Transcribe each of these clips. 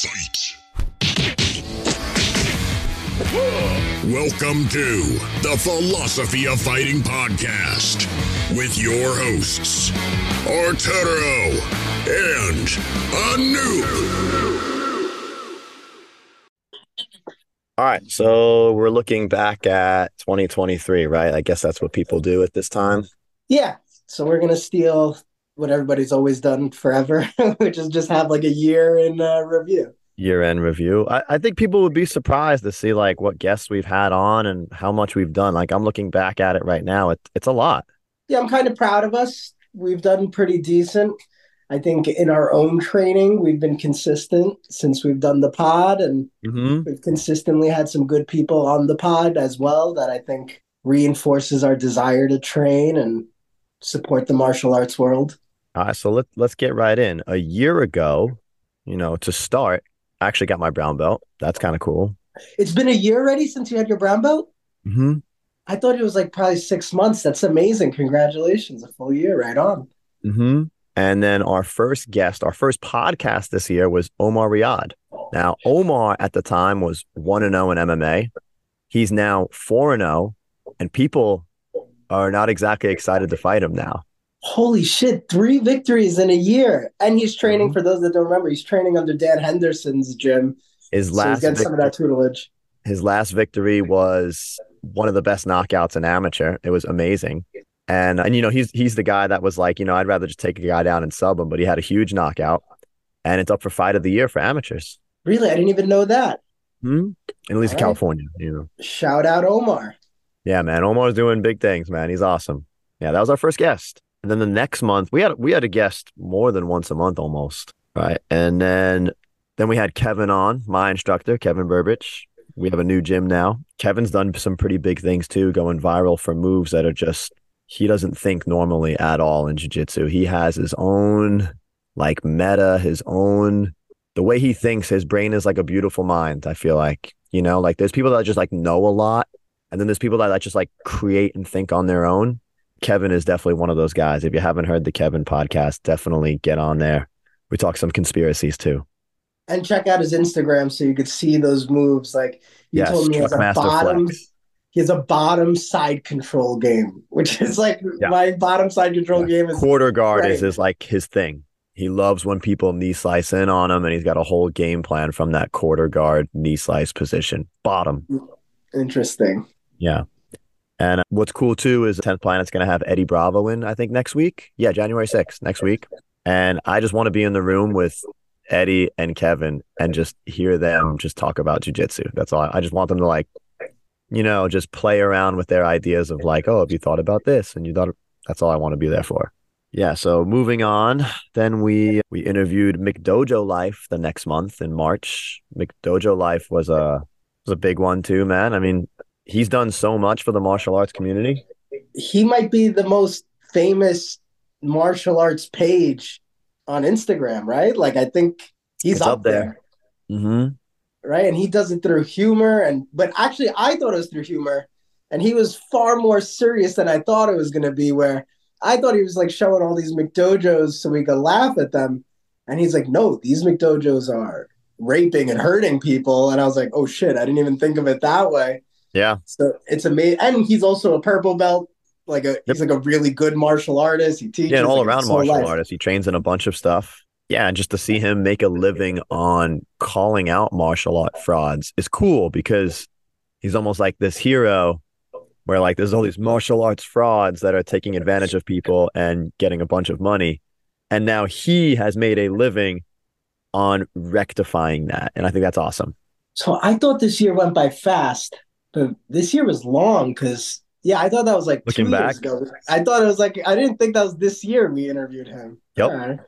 Fight. Welcome to the Philosophy of Fighting podcast with your hosts, Arturo and Anu. All right, so we're looking back at 2023, right? I guess that's what people do at this time. Yeah. So we're gonna steal what everybody's always done forever, which is just have like a year in uh, review. Year end review. I, I think people would be surprised to see like what guests we've had on and how much we've done. Like I'm looking back at it right now. It, it's a lot. Yeah, I'm kind of proud of us. We've done pretty decent. I think in our own training, we've been consistent since we've done the pod, and Mm-hmm. we've consistently had some good people on the pod as well. That I think reinforces our desire to train and support the martial arts world. All right, so let, let's get right in. A year ago, you know, to start, I actually got my brown belt. That's kind of cool. It's been a year already since you had your brown belt. Mm-hmm. I thought it was like probably six months. That's amazing. Congratulations. A full year. Right on. Mm-hmm. And then our first guest, our first podcast this year was Omar Riyad. Now, Omar at the time was 1 and 0 in MMA. He's now 4 and 0, and people are not exactly excited to fight him now. Holy shit. Three victories in a year. And he's training, Mhm. for those that don't remember, he's training under Dan Henderson's gym. His So he's last getting some of that tutelage. his last victory was one of the best knockouts in amateur. It was amazing. And and you know, he's he's the guy that was like, you know, I'd rather just take a guy down and sub him, but he had a huge knockout. And it's up for fight of the year for amateurs. Really? I didn't even know that. Hmm? At least right. California, you know. Shout out Omar. Yeah, man. Omar's doing big things, man. He's awesome. Yeah, that was our first guest. And then the next month, we had we had a guest more than once a month almost. Right. And then then we had Kevin on, my instructor, Kevin Burbich. We have a new gym now. Kevin's done some pretty big things too, going viral for moves that are just he doesn't think normally at all in jiu-jitsu. He has his own like meta, his own the way he thinks, his brain is like a beautiful mind, I feel like. You know, like there's people that just like know a lot and then there's people that, that just like create and think on their own. Kevin is definitely one of those guys. If you haven't heard the Kevin podcast, definitely get on there. We talk some conspiracies too. And check out his Instagram so you could see those moves. Like you Yes, told me he has a bottom Flex. he has a bottom side control game, which is like Yeah. my bottom side control game is Quarter guard is Right. is like his thing. He loves when people knee slice in on him, and he's got a whole game plan from that quarter guard knee slice position. Bottom. interesting. Yeah. And what's cool too is 10th Planet's going to have Eddie Bravo in, I think, next week. Yeah, January 6th, next week. And I just want to be in the room with Eddie and Kevin and just hear them just talk about jujitsu. That's all. I just want them to like, you know, just play around with their ideas of like, oh, have you thought about this? And you thought that's all I want to be there for. Yeah. So moving on, then we we interviewed McDojo Life the next month in March. McDojo Life was a was a big one too, man. I mean, he's done so much for the martial arts community. He might be the most famous martial arts page on Instagram, right? Like I think he's It's up, there. there. Mm-hmm. right? And he does it through humor, and but actually, I thought it was through humor, and he was far more serious than I thought it was going to be. Where I thought he was like showing all these McDojos so we could laugh at them, and he's like, "No, these McDojos are raping and hurting people," and I was like, "Oh shit, I didn't even think of it that way." Yeah. So it's amazing, and he's also a purple belt. Like a, he's like a really good martial artist. He teaches Yeah, an all around martial life. artist. He trains in a bunch of stuff. Yeah, and just to see him make a living on calling out martial art frauds is cool because he's almost like this hero where like there's all these martial arts frauds that are taking advantage of people and getting a bunch of money. And now he has made a living on rectifying that. And I think that's awesome. So I thought this year went by fast, this year was long because yeah, I thought that was like Looking two back? years ago. I thought it was like I didn't think that was this year we interviewed him. Yep. Right.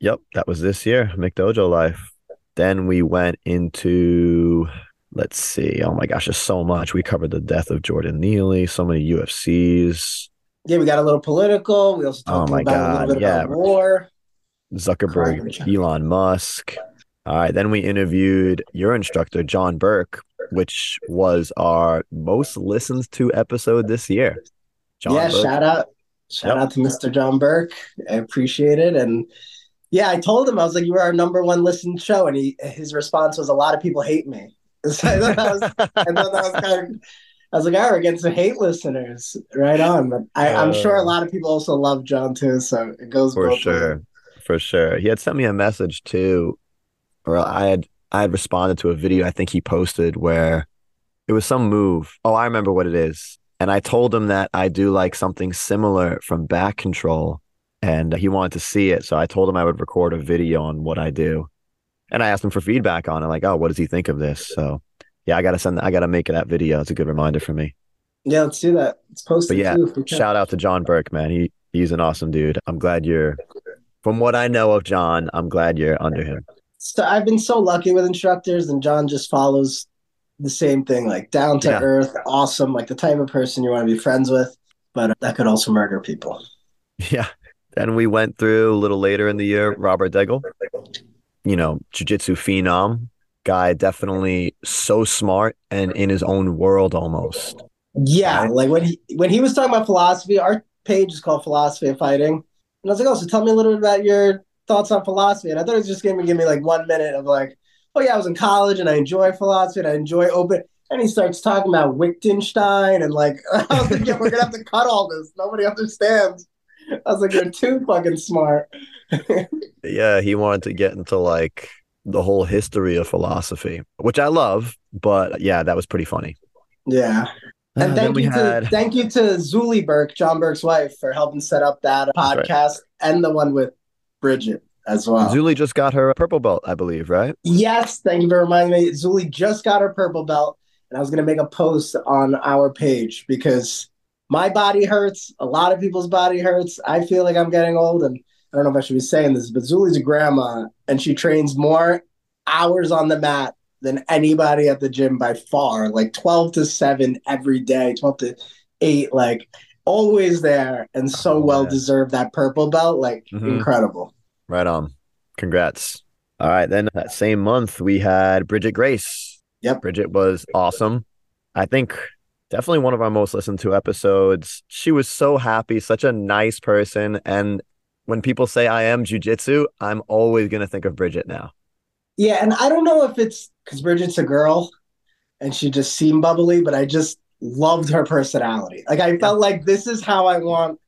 Yep, that was this year, McDojo life. Then we went into let's see. Oh my gosh, there's so much. We covered the death of Jordan Neely, so many UFCs, Yeah, we got a little political. We also Oh talked my about a God, little bit yeah. about war. Zuckerberg, Crime. Elon Musk. All right, then we interviewed your instructor, John Burke, which was our most listened to episode this year. John yeah, Burke. shout out, shout Yep. out to Mr. John Burke. I appreciate it, and Yeah, I told him I was like, "You were our number one listened show," and he his response was, "A lot of people hate me." So I thought that was, I thought that was kind of. I was like, "All right, against the hate listeners, right on." But I, I'm sure a Uh, lot of people also love John too, so it goes For sure. For sure. He had sent me a message too, or I had I had responded to a video I think he posted where it was some move. Oh, I remember what it is. And I told him that I do like something similar from back control and he wanted to see it. So I told him I would record a video on what I do. And I asked him for feedback on it, like, oh, what does he think of this? So yeah, I gotta send I gotta make that video. It's a good reminder for me. Yeah, let's do that. Let's post But it yeah, too. shout out to John Burke, man. He he's an awesome dude. I'm glad you're from what I know of John, I'm glad you're under him. So I've been so lucky with instructors, and John just follows the same thing, like down to Yeah. earth, awesome, like the type of person you want to be friends with. But that could also murder people. Yeah. Then we went through a little later in the year, Robert Degle, you know, jujitsu phenom, guy definitely so smart and in his own world almost. Yeah, Right. like when he when he was talking about philosophy, our page is called Philosophy of Fighting, and I was like, oh, so tell me a little bit about your thoughts on philosophy. And I thought it was just gonna give me like one minute of like, oh yeah, I was in college and I enjoy philosophy and I enjoy open. And he starts talking about Wittgenstein and like I was thinking we're gonna have to cut all this. Nobody understands. I was like, you're too fucking smart. Yeah, he wanted to get into like the whole history of philosophy, which I love, but yeah, that was pretty funny. Yeah. Uh, And then thank we you had to thank you to Zuli Burke, John Burke's wife, for helping set up that That's right. podcast and the one with Bridget as well. Zuli just got her purple belt, I believe, right? Yes, thank you for reminding me. Zuli just got her purple belt, and I was gonna make a post on our page because my body hurts. A lot of people's body hurts. I feel like I'm getting old, and I don't know if I should be saying this, but Zuli's a grandma, and she trains more hours on the mat than anybody at the gym by far. Like twelve to seven every day, twelve to eight, like always there, and so Oh, well deserved that purple belt. Like Mhm. incredible. Right on. Congrats. All right. Then that same month, we had Bridget Grace. Yep. Bridget was awesome. I think definitely one of our most listened to episodes. She was so happy, such a nice person. And when people say I am jujitsu, I'm always going to think of Bridget now. Yeah, and I don't know if it's because Bridget's a girl and she just seemed bubbly, but I just loved her personality. Like I felt like this is how I want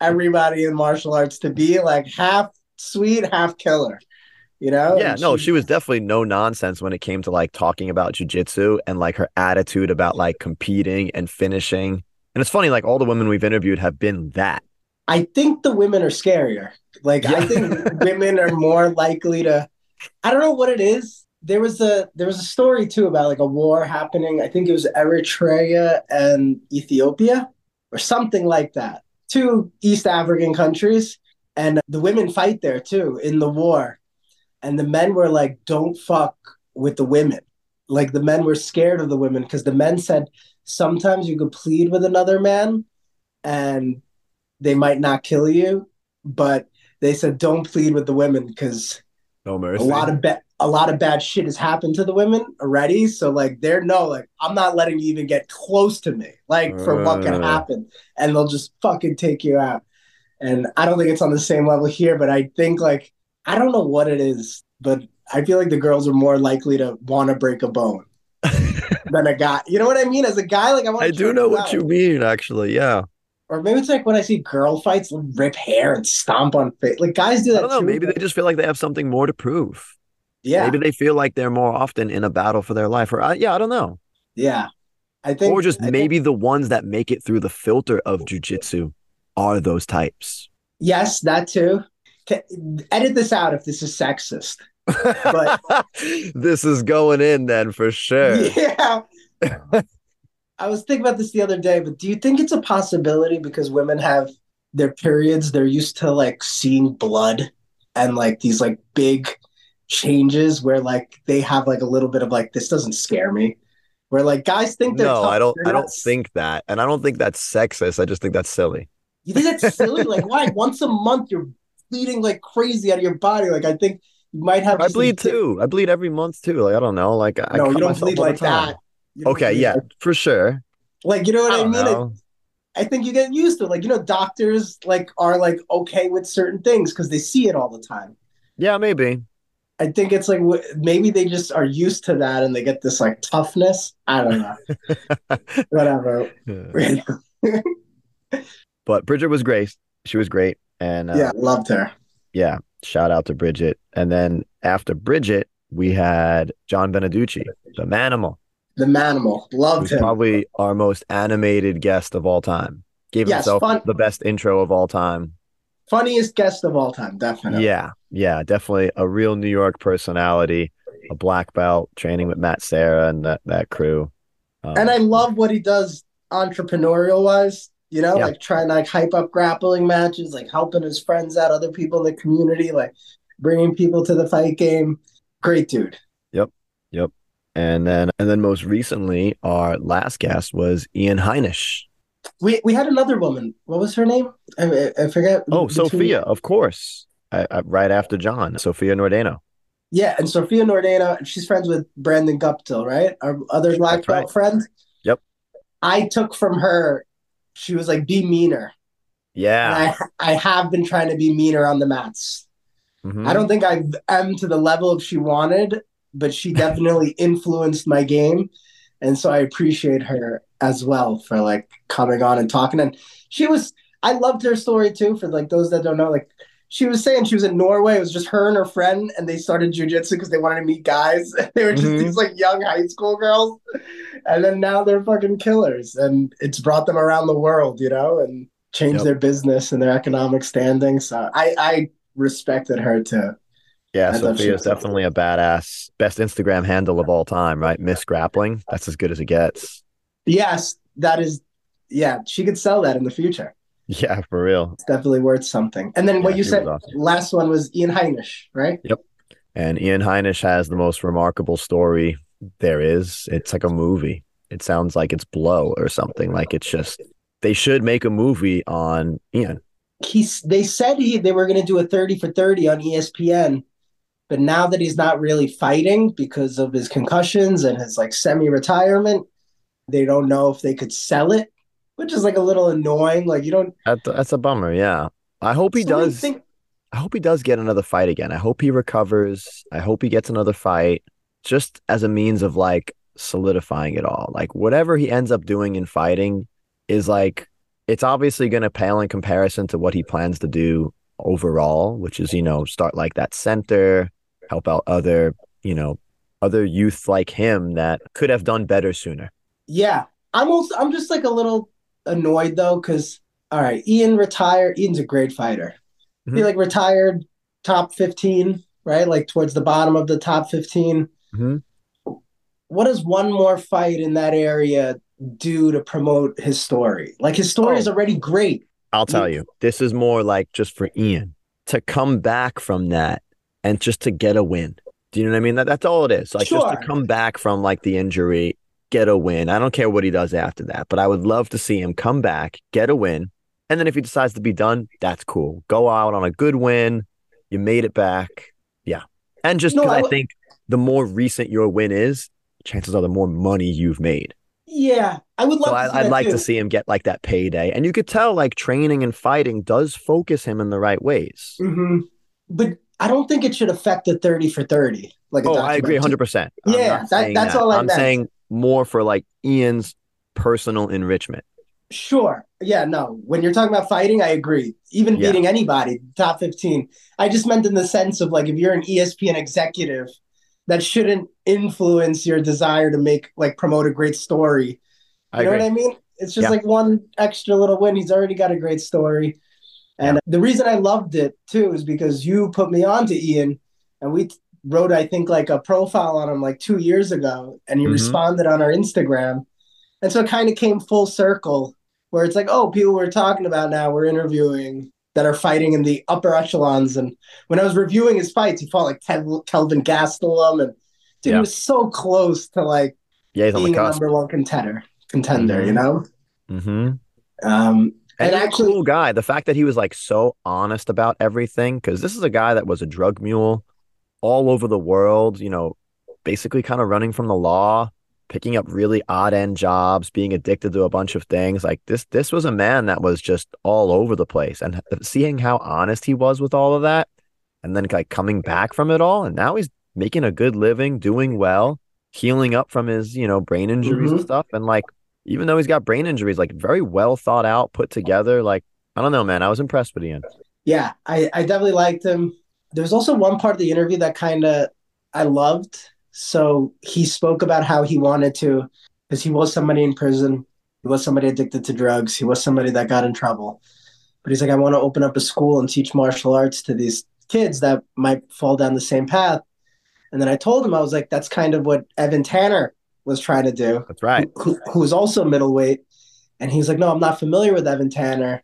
everybody in martial arts to be, like half sweet, half killer. You know? Yeah, And no, she was definitely no nonsense when it came to like talking about jujitsu and like her attitude about like competing and finishing. And it's funny, like all the women we've interviewed have been that. I think the women are scarier. Like I think women are more likely to I don't know what it is. There was a there was a story too about like a war happening. I think it was Eritrea and Ethiopia or something like that. Two East African countries and the women fight there too in the war. And the men were like don't fuck with the women. Like the men were scared of the women because the men said sometimes you could plead with another man and they might not kill you, but they said don't plead with the women because No a lot of ba- a lot of bad shit has happened to the women already. So like they're no like I'm not letting you even get close to me like for what can Uh. happen, and they'll just fucking take you out. And I don't think it's on the same level here, but I think like I don't know what it is, but I feel like the girls are more likely to want to break a bone than a guy. You know what I mean? As a guy, like I want I do know what you mean, actually. Yeah. or maybe it's like when I see girl fights rip hair and stomp on face. Like guys do I that don't know. too. Maybe they just feel like they have something more to prove. Yeah, Maybe they feel like they're more often in a battle for their life. Or I, yeah, I don't know. yeah. I think, or just I think- maybe the ones that make it through the filter of jujitsu are those types. yes, that too. Ca- Edit this out if this is sexist. But- this is going in then for sure. Yeah. I was thinking about this the other day, but do you think it's a possibility because women have their periods, they're used to like seeing blood and like these like big changes where like they have like a little bit of like this doesn't scare me. Where like guys think they're No, tough. I don't. They're I don't think that, and I don't think that's sexist. I just think that's silly. You think that's silly? like, why? Once a month, you're bleeding like crazy out of your body. Like, I think you might have. I bleed too. I bleed every month too. Like I don't know. Like I No, cut you don't bleed like that. Okay, bleed yeah, like- for sure. Like, you know what I I, mean? I, I think you get used to it. Like, you know, doctors like are like okay with certain things because they see it all the time. Yeah, maybe. I think it's like maybe they just are used to that and they get this like toughness. I don't know. Whatever. but Bridget was great. She was great. And uh, yeah, loved her. yeah, shout out to Bridget. And then after Bridget, we had John Beneducci, the Manimal, The Manimal. Loved him. probably our most animated guest of all time. Gave Yes, himself fun- the best intro of all time. Funniest guest of all time, definitely. Yeah, yeah, definitely a real New York personality, a black belt, training with Matt Serra and that, that crew. Um, And I love what he does entrepreneurial wise. You know, Yeah. like trying to like hype up grappling matches, like helping his friends out, other people in the community, like bringing people to the fight game. Great dude. Yep. Yep. And then and then most recently, our last guest was Ian Heinisch. We we had another woman. What was her name? I, I- forget. Oh, Between- Sophia, of course. I, I, right after John, Sophia Nordeno. Yeah, and Sophia Nordeno, she's friends with Brandon Guptill, right? Our other black That's right. friend. Yep. I took from her. She was like, "Be meaner." Yeah. I I have been trying to be meaner on the mats. Mhm. I don't think I am to the level of she wanted, but she definitely influenced my game, and so I appreciate her as well for like coming on and talking. And she was, I loved her story too. For like those that don't know, like she was saying she was in Norway. It was just her and her friend, and they started jujitsu because they wanted to meet guys. they were just Mhm. these like young high school girls, and then now they're fucking killers, and it's brought them around the world, you know, and changed Yep. their business and their economic standing. So I, I respected her too. Yeah, I thought she Sophia's definitely a badass. Best Instagram handle of all time, right? Miss Grappling. That's as good as it gets. Yes, that is. Yeah, she could sell that in the future. Yeah, for real. It's definitely worth something. And then what you said awesome. last one was Ian Heinisch, right? Yep. And Ian Heinisch has the most remarkable story there is. It's like a movie. It sounds like it's Blow or something. Like it's just they should make a movie on Ian. He's. They said he they were going to do a thirty for thirty on ESPN, but now that he's not really fighting because of his concussions and his like semi-retirement, they don't know if they could sell it, which is like a little annoying. Like you don't. That, that's a bummer. Yeah, I hope he So does. think- I hope he does get another fight again. I hope he recovers. I hope he gets another fight just as a means of like solidifying it all. Like whatever he ends up doing in fighting is like it's obviously going to pale in comparison to what he plans to do overall, which is, you know, start like that center, help out other, you know, other youth like him that could have done better sooner. Yeah, I'm also I'm just like a little annoyed though because all right, Ian retired. Ian's a great fighter. He Mhm. like retired top fifteen, right? Like towards the bottom of the top 15 Mhm. What does one more fight in that area do to promote his story? Like his story Oh. is already great. I'll tell you, this is more like just for Ian to come back from that and just to get a win. Do you know what I mean? That, that's all it is. Like just to come back from like the injury, get a win. I don't care what he does after that, but I would love to see him come back, get a win. And then if he decides to be done, that's cool. Go out on a good win. You made it back. Yeah. And just No, because I, w- think the more recent your win is, chances are the more money you've made. Yeah, I would love. So to I, I'd like too. to see him get like that payday. And you could tell like training and fighting does focus him in the right ways. Mhm. But I don't think it should affect the thirty for thirty. Like Oh, I agree 100%. Yeah, I'm not that- that's that. all I I'm meant. saying more for like Ian's personal enrichment. Sure. Yeah, no. When you're talking about fighting, I agree. Even Yeah. beating anybody, top 15. I just meant in the sense of like if you're an ESPN executive, that shouldn't influence your desire to make like promote a great story. I You know agree. what I mean? It's just Yeah. like one extra little win. He's already got a great story. And the reason I loved it too is because you put me on to Ian and we wrote, I think, like a profile on him like two years ago, and he Mhm. responded on our Instagram. And so it kind of came full circle where it's like, oh, people we're talking about now, we're interviewing that are fighting in the upper echelons. And when I was reviewing his fights, he fought like Kel- Kelvin Gastelum, and dude, Yeah. he was so close to like Yeah, he's on the being a cusp. number one contender. Contender, Mhm. you know. Mm-hmm. Um, And, and actually, cool guy. The fact that he was like so honest about everything, because this is a guy that was a drug mule all over the world, you know, basically kind of running from the law, picking up really odd end jobs, being addicted to a bunch of things. Like this, this was a man that was just all over the place. And seeing how honest he was with all of that, and then like coming back from it all. And now he's making a good living, doing well, healing up from his, you know, brain injuries and Mhm. stuff. And like, even though he's got brain injuries, like very well thought out, put together. Like, I don't know, man. I was impressed with Ian. Yeah, I, I definitely liked him. There was also one part of the interview that kind of I loved. So he spoke about how he wanted to, because he was somebody in prison, he was somebody addicted to drugs, he was somebody that got in trouble. But he's like, I want to open up a school and teach martial arts to these kids that might fall down the same path. And then I told him, I was like, that's kind of what Evan Tanner was trying to do That's right. who, who was also middleweight. And he's like, no, I'm not familiar with Evan Tanner.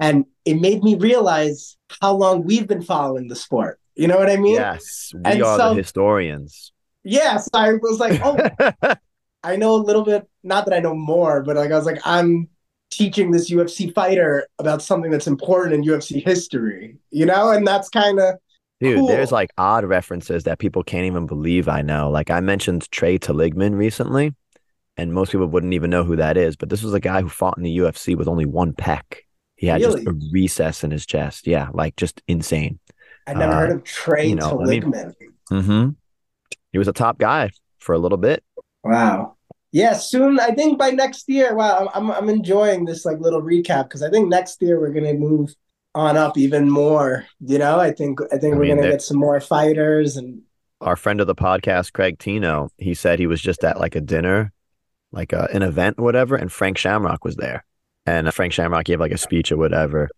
And it made me realize how long we've been following the sport. You know what I mean? Yes, we And are so- the historians. Yes. I was like, oh, I know a little bit, not that I know more, but like I was like, I'm teaching this UFC fighter about something that's important in UFC history, you know? And that's kind of Dude, there's like odd references that people can't even believe I know. Like I mentioned Tra Telligman recently, and most people wouldn't even know who that is. But this was a guy who fought in the UFC with only one pec. He had just a recess in his chest. Yeah, like just insane. I never Uh, heard of Tra you know, I mean- Mm-hmm. He was a top guy for a little bit. Wow. Yeah, soon. I think by next year. Wow, I'm I'm, I'm enjoying this like little recap because I think next year we're gonna move on up even more. You know, I think I think I we're mean, gonna get some more fighters and Our friend of the podcast, Craig Tino, he said he was just at like a dinner, like a, an event or whatever, and Frank Shamrock was there. And uh, Frank Shamrock gave like a speech or whatever.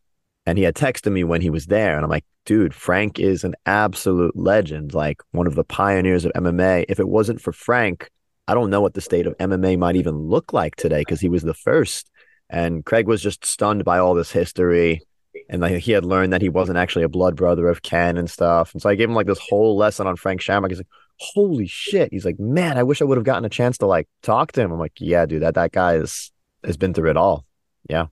And he had texted me when he was there. And I'm like, dude, Frank is an absolute legend, like one of the pioneers of MMA. If it wasn't for Frank, I don't know what the state of MMA might even look like today because he was the first. And Craig was just stunned by all this history. And like he had learned that he wasn't actually a blood brother of Ken and stuff. And so I gave him like this whole lesson on Frank Shamrock. He's like, holy shit. He's like, man, I wish I would have gotten a chance to like talk to him. I'm like, yeah, dude, that, that guy is, has been through it all. Yeah.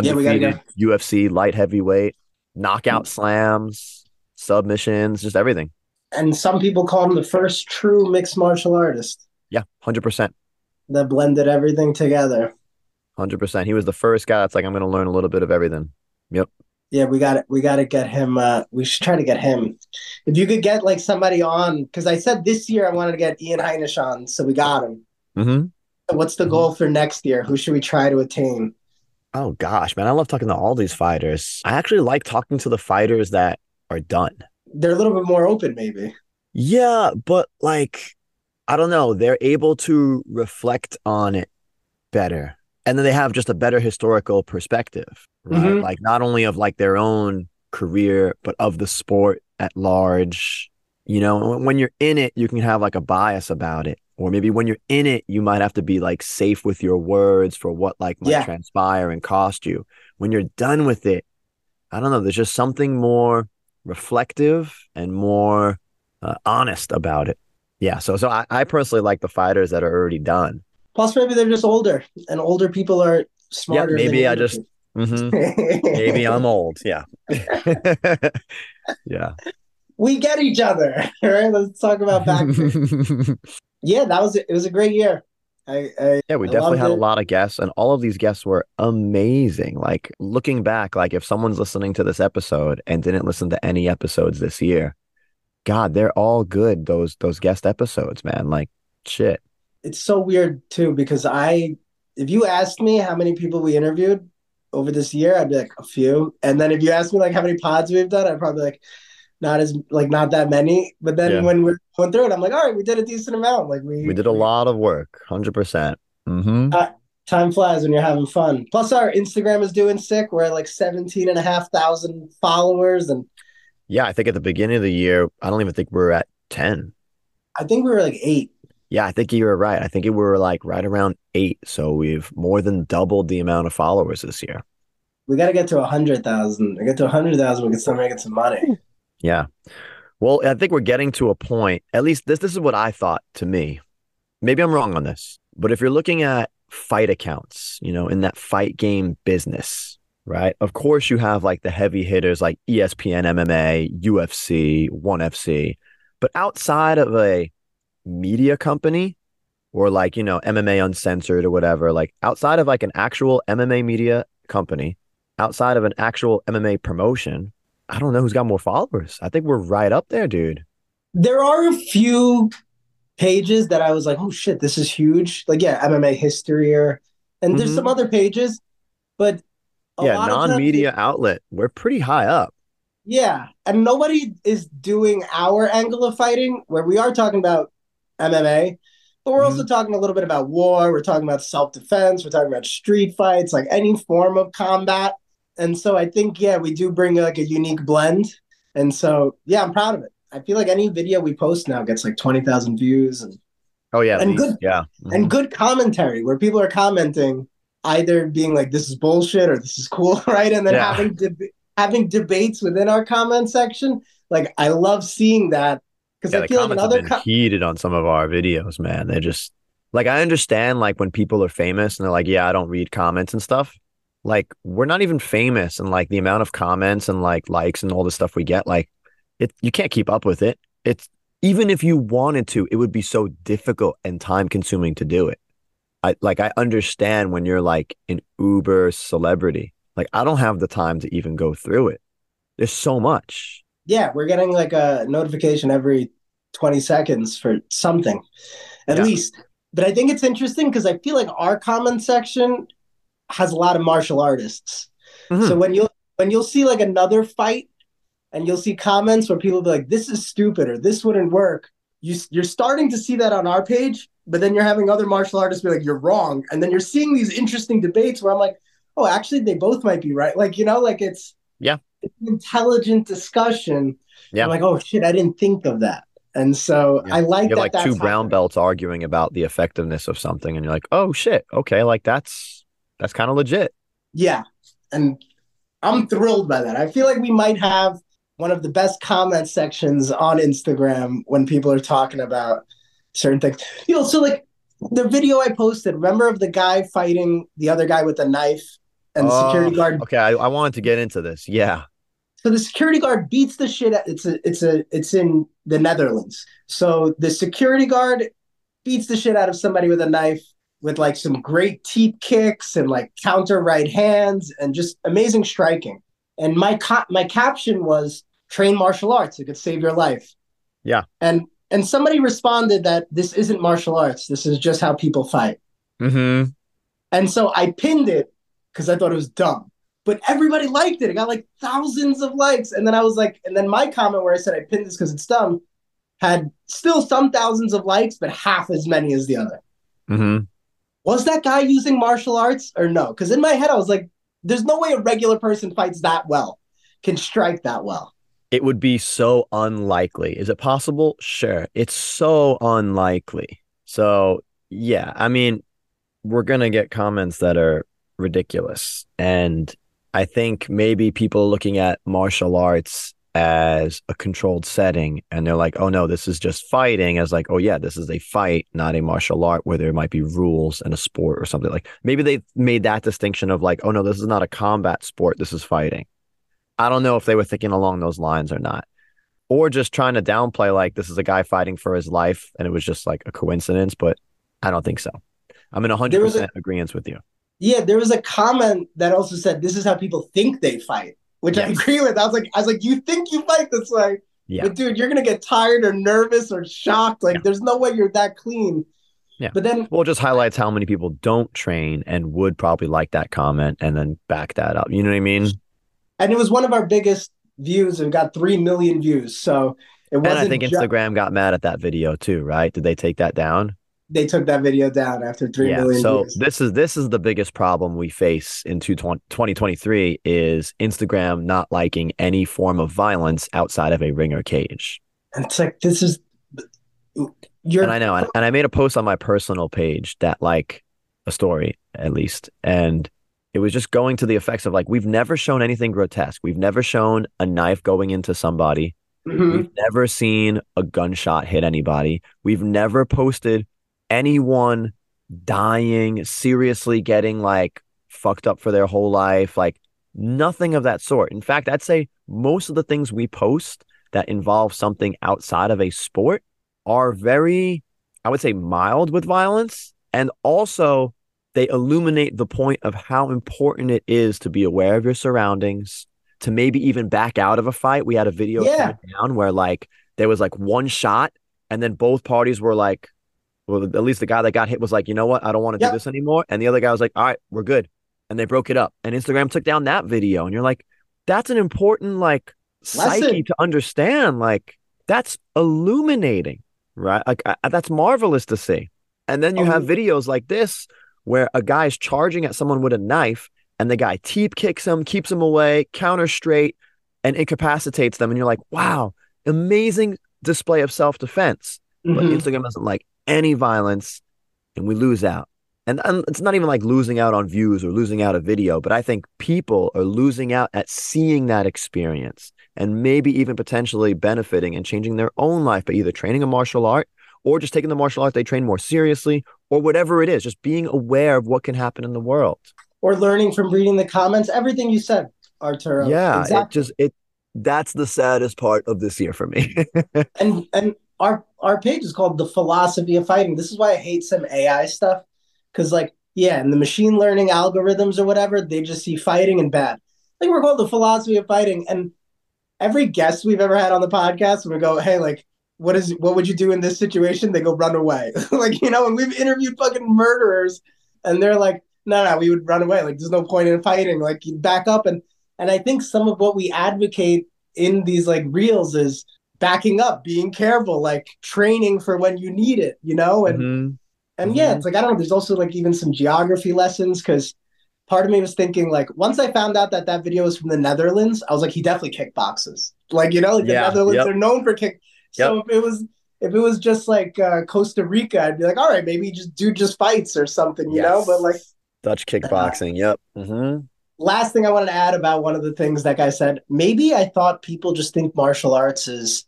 Yeah, we gotta Undefeated UFC light heavyweight, knockout mm. slams, submissions, just everything. and some people call him the first true mixed martial artist Yeah, 100%. that blended everything together. 100%. He was the first guy that's like, I'm going to learn a little bit of everything. Yep. Yeah, we got it. We got to get him. Uh, we should try to get him. If you could get like somebody on, because I said this year I wanted to get Ian Heinisch on, so we got him. Mm-hmm. What's the goal for next year? Who should we try to attain? Oh gosh, man, I love talking to all these fighters. I actually like talking to the fighters that are done. They're a little bit more open, maybe. Yeah, but like I don't know, they're able to reflect on it better. And then they have just a better historical perspective, right? Mhm. Like not only of like their own career, but of the sport at large. You know, when- when you're in it, you can have like a bias about it. Or maybe when you're in it, you might have to be like safe with your words for what like might Yeah. transpire and cost you. When you're done with it, I don't know, there's just something more reflective and more uh, honest about it. Yeah, so so I, I personally like the fighters that are already done. Plus, maybe they're just older, and older people are smarter. Yeah, maybe I just- people. hmm Maybe I'm old. Yeah. yeah. we get each other. All right, let's talk about back. yeah, that was it. Was a great year. I, I Yeah, we I definitely had a lot of guests, and all of these guests were amazing. Like looking back, like if someone's listening to this episode and didn't listen to any episodes this year, God, they're all good. Those those guest episodes, man. Like shit. It's so weird too because I, if you asked me how many people we interviewed over this year, I'd be like a few. And then if you asked me like how many pods we've done, I'd probably like not as like not that many. But then Yeah. when we're going through it, I'm like, all right, we did a decent amount. Like we We did a lot of work, hundred percent. Mm-hmm. Time flies when you're having fun. Plus, our Instagram is doing sick. We're at like 17 and a half thousand followers. And Yeah, I think at the beginning of the year, I don't even think we are at ten. I think we were like eight. Yeah, I think you were right. I think we were like right around eight. So we've more than doubled the amount of followers this year. We got to get to a 100,000. We get to a 100,000, we can start making some money. Yeah. Well, I think we're getting to a point, at least this this is what I thought to me. Maybe I'm wrong on this, but if you're looking at fight accounts, you know, in that fight game business, right? Of course you have like the heavy hitters like ESPN MMA, UFC, ONE FC. But outside of a media company or like, you know, MMA uncensored or whatever, like outside of like an actual MMA media company, outside of an actual MMA promotion, I don't know who's got more followers. I think we're right up there, dude. There are a few pages that I was like, oh shit, this is huge. Like, yeah, MMA history or and there's Mhm. some other pages, but a yeah, lot of times- non-media outlet. We're pretty high up. Yeah, and nobody is doing our angle of fighting where we are talking about MMA, but we're also talking a little bit about war. We're talking about self defense. We're talking about street fights, like any form of combat. And so I think, yeah, we do bring like a unique blend. And so, yeah, I'm proud of it. I feel like any video we post now gets like 20,000 views and, Oh yeah, And good- yeah. Mhm. and good commentary where people are commenting either being like, this is bullshit or this is cool, right? And then Yeah. having deb- having debates within our comment section. Like, I love seeing that because yeah, I the feel like comments have been co- heated on some of our videos, man. They're just like I understand like when people are famous and they're like, yeah, I don't read comments and stuff. Like we're not even famous, and like the amount of comments and like likes and all the stuff we get, like it, you can't keep up with it. It's even if you wanted to, it would be so difficult and time consuming to do it. I like I understand when you're like an Uber celebrity. Like I don't have the time to even go through it. There's so much. Yeah, we're getting like a notification every 20 seconds for something, at Yeah. least. But I think it's interesting because I feel like our comment section has a lot of martial artists. Mhm. So when you'll when you'll see like another fight and you'll see comments where people be like, this is stupid or this wouldn't work, you you're starting to see that on our page, but then you're having other martial artists be like, you're wrong. And then you're seeing these interesting debates where I'm like, oh, actually they both might be right. Like, you know, like it's Yeah. Intelligent discussion. Yeah. I'm like, oh shit, I didn't think of that. And so Yeah. I like you're that like two brown happening. belts arguing about the effectiveness of something and you're like oh shit okay like that's that's kind of legit Yeah. And I'm thrilled by that. I feel like we might have one of the best comment sections on Instagram when people are talking about certain things. You know, so like the video I posted, remember of the guy fighting the other guy with a knife and the Oh, security guard. okay I, I wanted to get into this yeah So the security guard beats the shit out it's a it's a it's in the Netherlands. So the security guard beats the shit out of somebody with a knife with like some great teep kicks and like counter right hands and just amazing striking. And my ca- my caption was train martial arts, it could save your life. Yeah. And and somebody responded that this isn't martial arts, this is just how people fight. mm-hmm And so I pinned it because I thought it was dumb. But everybody liked it. It got like thousands of likes. And then I was like, and then my comment where I said I pinned this because it's dumb had still some thousands of likes, but half as many as the other. mm-hmm Was that guy using martial arts or no? Because in my head, I was like, there's no way a regular person fights that well, can strike that well. it would be so unlikely is it possible sure it's so unlikely so yeah i mean we're gonna get comments that are ridiculous. And i think maybe people looking at martial arts as a controlled setting and they're like oh no this is just fighting as like oh yeah this is a fight not a martial art where there might be rules and a sport or something. Like maybe they've made that distinction of like oh no this is not a combat sport this is fighting. I don't know if they were thinking along those lines or not. Or just trying to downplay like this is a guy fighting for his life and it was just like a coincidence but i don't think so. I'm in 100% There was a- agreement with you Yeah, there was a comment that also said this is how people think they fight, which I agree with. I was like, I was like, you think you fight this way, yeah But dude, you're gonna get tired or nervous or shocked. Like Yeah. there's no way you're that clean. Yeah. But then well it just highlights how many people don't train and would probably like that comment and then back that up you know what i mean and it was one of our biggest views and got three million views. So it wasn't i think ju- instagram got mad at that video too right did they take that down they took that video down after three yeah million so views. this is this is the biggest problem we face in 2023 is instagram not liking any form of violence outside of a ring or cage and it's like this is you're and I know, and, and I made a post on my personal page that like a story at least, and it was just going to the effects of like we've never shown anything grotesque. We've never shown a knife going into somebody. Mhm. We've never seen a gunshot hit anybody. We've never posted anyone dying, seriously getting like fucked up for their whole life, like nothing of that sort. In fact, I'd say most of the things we post that involve something outside of a sport are very, I would say, mild with violence. And also, they illuminate the point of how important it is to be aware of your surroundings, to maybe even back out of a fight. We had a video Yeah. down where like there was like one shot, and then both parties were like, well, at least the guy that got hit was like, you know what, I don't want to Yep. do this anymore, and the other guy was like, all right, we're good, and they broke it up, and Instagram took down that video, and you're like, that's an important like psyche to understand, like that's illuminating, right? Like I, that's marvelous to see, and then you Oh, have yeah. videos like this where a guy's charging at someone with a knife and the guy teep kicks him, keeps him away, counter straight, and incapacitates them. And you're like, wow, amazing display of self defense. But Mhm. Instagram doesn't like any violence and we lose out. And, and it's not even like losing out on views or losing out a video, but I think people are losing out at seeing that experience and maybe even potentially benefiting and changing their own life by either training a martial art or just taking the martial art they train more seriously or whatever it is, just being aware of what can happen in the world. or learning from reading the comments. Everything you said, Arturo. yeah, it just it that's the saddest part of this year for me. and and our our page is called the philosophy of fighting. This is why I hate some AI stuff because like yeah, and the machine learning algorithms or whatever, they just see fighting and bad. Like we're called the philosophy of fighting, and every guest we've ever had on the podcast, we go, hey, like. What is what would you do in this situation? They go run away. like, you know, and we've interviewed fucking murderers and they're like, no, no, we would run away. Like there's no point in fighting. Like back up and and I think some of what we advocate in these like reels is backing up, being careful, like training for when you need it, you know? And Mhm. and yeah, Mhm. it's like I don't know, there's also like even some geography lessons because part of me was thinking like once I found out that that video was from the Netherlands, I was like he definitely kickboxes. Like you know, like the Netherlands yep. are known for kick. So if it was if it was just like uh, Costa Rica, I'd be like, all right, maybe just dude just fights or something, you know? But like Dutch kickboxing. Yep. hmm last thing I wanted to add about one of the things that guy said, maybe I thought people just think martial arts is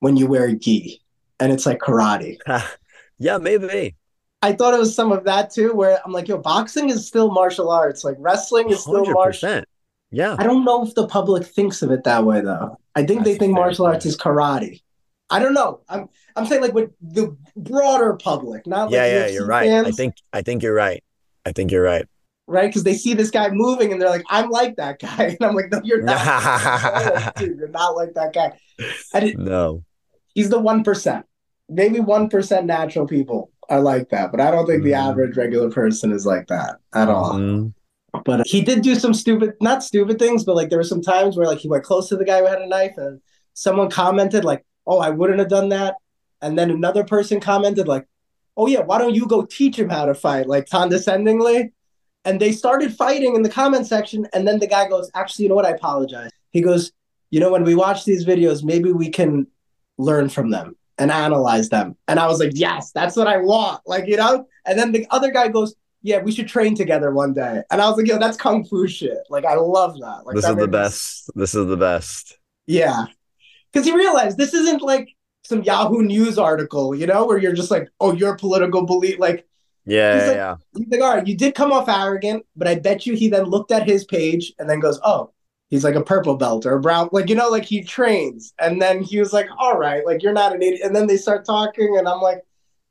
when you wear a gi and it's like karate. yeah, maybe. I thought it was some of that too, where I'm like, yo, boxing is still martial arts. Like wrestling is still Hundred martial. percent. Yeah. I don't know if the public thinks of it that way though. I think they think martial arts is karate. I don't know. I'm I'm saying like with the broader public, not Yeah, like yeah, UFC you're right. I think I think you're right. I think you're right. Right? Because they see this guy moving and they're like, I'm like that guy. And I'm like, no, you're not. Like, Dude, you're not like that guy. I didn't. no. he's the one percent. Maybe one percent natural people are like that, but I don't think the Mhm. average regular person is like that at all. Mhm. But uh, he did do some stupid, not stupid things, but like there were some times where like he went close to the guy who had a knife, and someone commented like, "Oh, I wouldn't have done that," and then another person commented like, "Oh yeah, why don't you go teach him how to fight?" Like condescendingly, and they started fighting in the comment section, and then the guy goes, "Actually, you know what? I apologize." He goes, "You know, when we watch these videos, maybe we can learn from them." And analyze them. And I was like, yes, that's what I want. Like, you know? And then the other guy goes, yeah, we should train together one day. And I was like, yo, that's kung fu shit. Like, I love that. Like, This that is the made me- best. This is the best. Yeah. Because you realize this isn't like some Yahoo News article, you know, where you're just like, oh, your political belief. Like, Yeah, He's yeah, like- yeah. he's like, all right, you did come off arrogant, but I bet you he then looked at his page and then goes, oh, he's like a purple belt or a brown, like, you know, like he trains. And then he was like, all right, like, you're not an idiot. And then they start talking, and I'm like,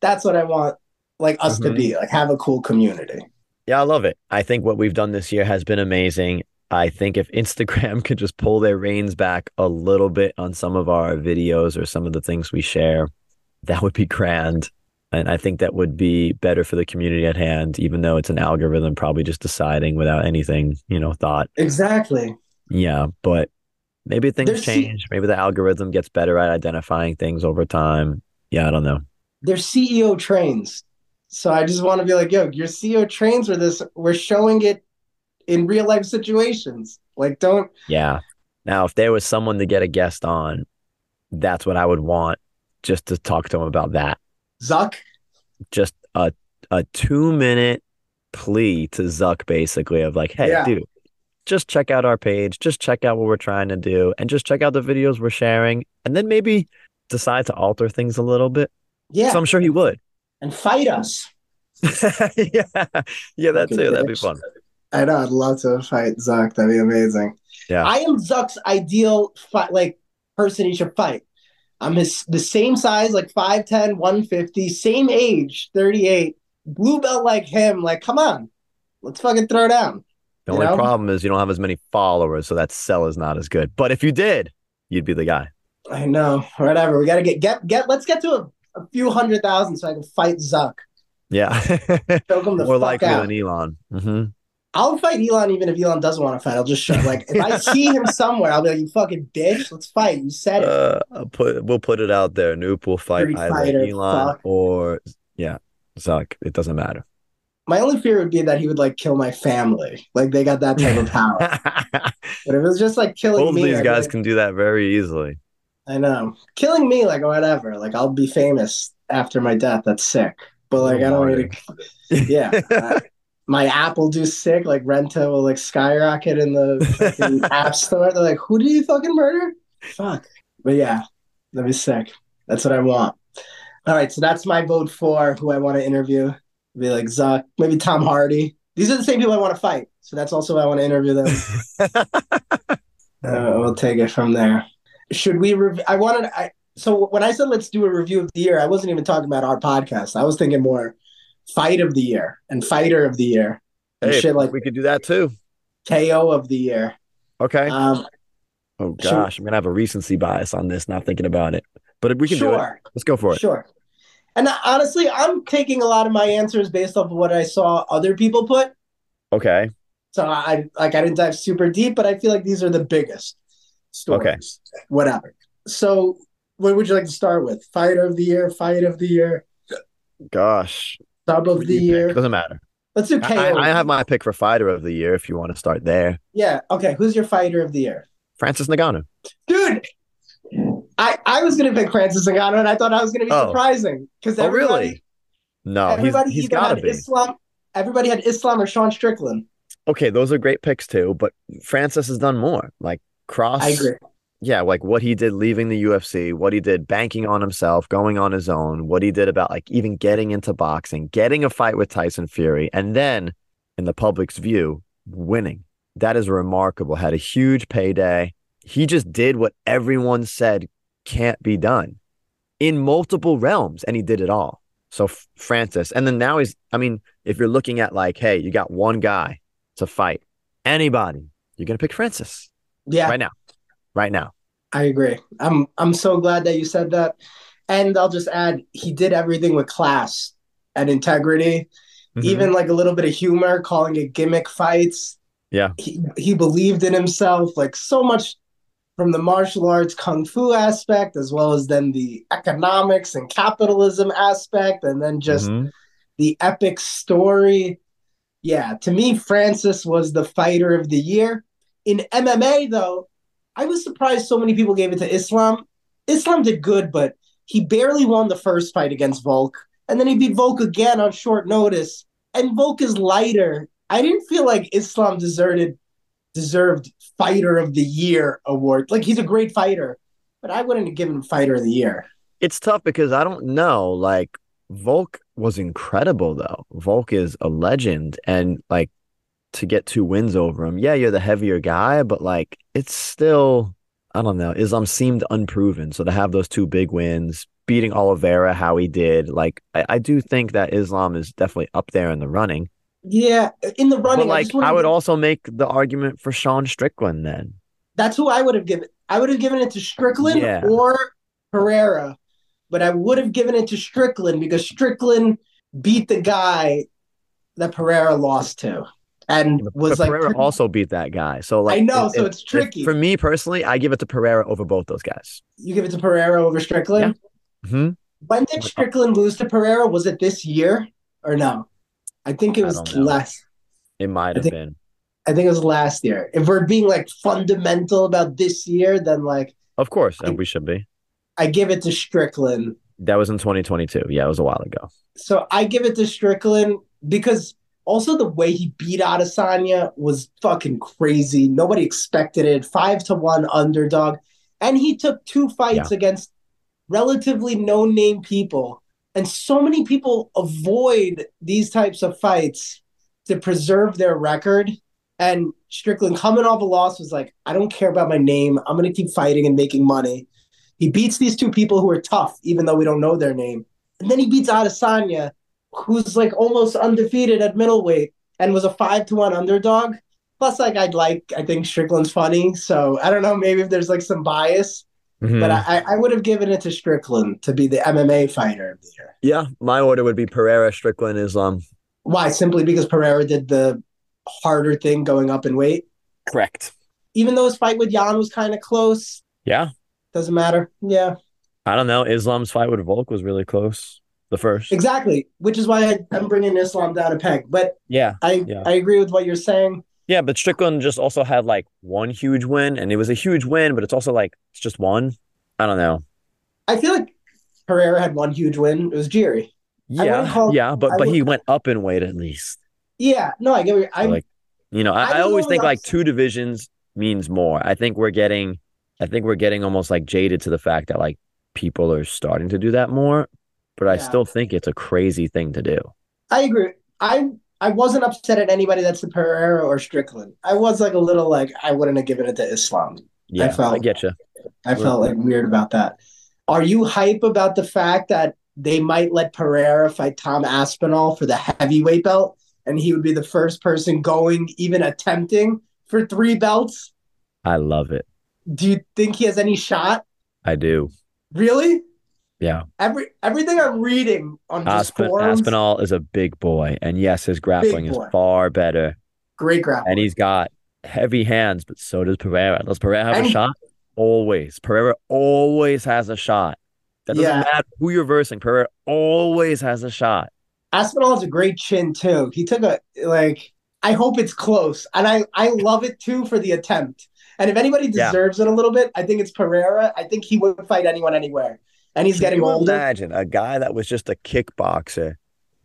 that's what I want, like, us to Mhm. be, like, have a cool community. Yeah, I love it. I think what we've done this year has been amazing. I think if Instagram could just pull their reins back a little bit on some of our videos or some of the things we share, that would be grand. And I think that would be better for the community at hand, even though it's an algorithm probably just deciding without anything, you know, thought. Exactly. Yeah, but maybe things There's- change. Maybe the algorithm gets better at identifying things over time. Yeah, I don't know. Their CEO trains. So I just want to be like, yo, your CEO trains for this. We're showing it in real life situations. Like, don't Yeah. Now, if there was someone to get a guest on, that's what I would want just to talk to him about that. Zuck. Just a a two minute plea to Zuck basically of like, hey, Yeah. dude, just check out our page, just check out what we're trying to do, and just check out the videos we're sharing, and then maybe decide to alter things a little bit. Yeah. So I'm sure he would. and fight us. yeah. Yeah, that Fucking too. That'd be fun. I know. I'd love to fight Zuck. That'd be amazing. Yeah. I am Zuck's ideal fight, like person he should fight. I'm his the same size, like 5'10, 150, same age, 38, blue belt like him. Like, come on, let's fucking throw down. The only know? problem is you don't have as many followers, so that sell is not as good. But if you did, you'd be the guy. I know. Whatever. We gotta get get get. Let's get to a, a few hundred thousand so I can fight Zuck. Yeah. Choke him the More fuck likely out. than Elon. hmm I'll fight Elon even if Elon doesn't want to fight. I'll just show like if I see him somewhere, I'll be like, "You fucking bitch, let's fight." You said it. Uh, I'll put we'll put it out there. Noop will fight Street either Fighter, Elon fuck. or yeah, Zuck. It doesn't matter. My only fear would be that he would like kill my family. Like they got that type of power. But if it was just like killing Both me, these I'd guys like, can do that very easily. I know. Killing me, like whatever. Like I'll be famous after my death. That's sick. But like I don't really. Yeah. uh, my app will do sick. Like Renta will like skyrocket in the app store. They're like, "Who did you fucking murder?" Fuck. But yeah, that'd be sick. That's what I want. All right, so that's my vote for who I want to interview. Be like Zuck, maybe Tom Hardy. These are the same people I want to fight. So that's also why I want to interview them. Uh, we'll take it from there. Should we? Rev- I wanted. I so when I said let's do a review of the year, I wasn't even talking about our podcast. I was thinking more fight of the year and fighter of the year and hey, shit like we could do that too. KO of the year. Okay. Um, oh gosh, I'm gonna have a recency bias on this. Not thinking about it, but we can do it. Let's go for it. sure. And uh, honestly, I'm taking a lot of my answers based off of what I saw other people put. Okay. So I like I didn't dive super deep, but I feel like these are the biggest stories. Okay. Whatever. So what would you like to start with? Fighter of the year, fight of the year, Gosh, sub of the you pick? year. doesn't matter. Let's do KO. I- I have my pick for fighter of the year. If you want to start there, Yeah. Okay. Who's your fighter of the year? Francis Ngannou. Dude, I, I was going to pick Francis Ngannou and I thought I was going to be Oh. surprising because Oh, everybody, really? No, everybody he's either got to had be. Islam. Everybody had Islam or Sean Strickland. Okay, those are great picks too. But Francis has done more. Like Cross. I agree. Yeah, like what he did leaving the UFC, what he did banking on himself, going on his own, what he did about like even getting into boxing, getting a fight with Tyson Fury, and then in the public's view, winning. That is remarkable. Had a huge payday. He just did what everyone said can't be done in multiple realms, and he did it all. So Francis, and then now he's, I mean, if you're looking at like, hey, you got one guy to fight anybody, you're going to pick Francis Yeah, right now, right now. I agree. I'm I'm so glad that you said that. And I'll just add, he did everything with class and integrity, Mhm. even like a little bit of humor, calling it gimmick fights. Yeah. He he believed in himself, like so much from the martial arts kung fu aspect, as well as then the economics and capitalism aspect, and then just Mhm. the epic story. Yeah, to me, Francis was the fighter of the year. In MMA, though, I was surprised so many people gave it to Islam. Islam did good, but he barely won the first fight against Volk. And then he beat Volk again on short notice. And Volk is lighter. I didn't feel like Islam deserted deserved fighter of the year award. Like he's a great fighter, but I wouldn't have given him fighter of the year. It's tough because I don't know. Like Volk was incredible though. Volk is a legend and like to get two wins over him. Yeah, you're the heavier guy, but like it's still I don't know. Islam seemed unproven. So to have those two big wins, beating Oliveira how he did, like I, I do think that Islam is definitely up there in the running. Yeah, in the running, but like wanna I would give- also make the argument for Sean Strickland then. That's who I would have given. I would have given it to Strickland Yeah. or Pereira, but I would have given it to Strickland because Strickland beat the guy that Pereira lost to, and was but like, Pereira also beat that guy. So like I know, so it's tricky. for me personally, I give it to Pereira over both those guys. you give it to Pereira over Strickland. hmm When did Strickland lose to Pereira? Was it this year or no? I think it was last. It might have been. I think it was last year. If we're being like fundamental about this year, then like Of course, and we should be. I give it to Strickland. That was in 2022. Yeah, it was a while ago. So I give it to Strickland because also the way he beat Adesanya was fucking crazy. Nobody expected it. Five to one underdog, and he took two fights against relatively no name people. And so many people avoid these types of fights to preserve their record. And Strickland coming off a loss was like, I don't care about my name. I'm going to keep fighting and making money. He beats these two people who are tough, even though we don't know their name. And then he beats Adesanya, who's like almost undefeated at middleweight and was a five to one underdog. Plus, like I'd like, I think Strickland's funny, so I don't know. Maybe if there's like some bias, Mhm. but I, I would have given it to Strickland to be the MMA fighter of the year. yeah, my order would be Pereira, Strickland, Islam. Why? Simply because Pereira did the harder thing going up in weight. Correct. Even though his fight with Jan was kind of close, Yeah. doesn't matter. Yeah, I don't know. Islam's fight with Volk was really close. The first. exactly. Which is why I, I'm bringing Islam down a peg. But Yeah. I Yeah. I agree with what you're saying. Yeah, but Strickland just also had like one huge win, and it was a huge win, but it's also like it's just one. I don't know. I feel like Pereira had one huge win. It was Jiri. Yeah, call- yeah, but I but he went up in weight at least. Yeah, no, I get what I like you know, I, I I always think like two divisions means more. I think we're getting, I think we're getting almost like jaded to the fact that like people are starting to do that more. But I still think it's a crazy thing to do. I agree. I I wasn't upset at anybody that's the Pereira or Strickland. I was like a little like I wouldn't have given it to Islam. Yeah, I, felt- get you. I felt like weird about that. Are you hype about the fact that they might let Pereira fight Tom Aspinall for the heavyweight belt, and he would be the first person going, even attempting for three belts? I love it. Do you think he has any shot? I do. Really? Yeah. Every everything I'm reading on Aspen, forums, Aspinall is a big boy, and yes, his grappling is far better, great grappling, and he's got heavy hands, but so does Pereira. Does Pereira have And- a shot? Always. Pereira always has a shot. That doesn't Yeah. matter who you're versing. Pereira always has a shot. Aspinall has a great chin too. He took a like. I hope it's close, and I I love it too for the attempt. And if anybody Yeah. deserves it a little bit, I think it's Pereira. I think he would fight anyone anywhere, and he's Can getting older. Imagine a guy that was just a kickboxer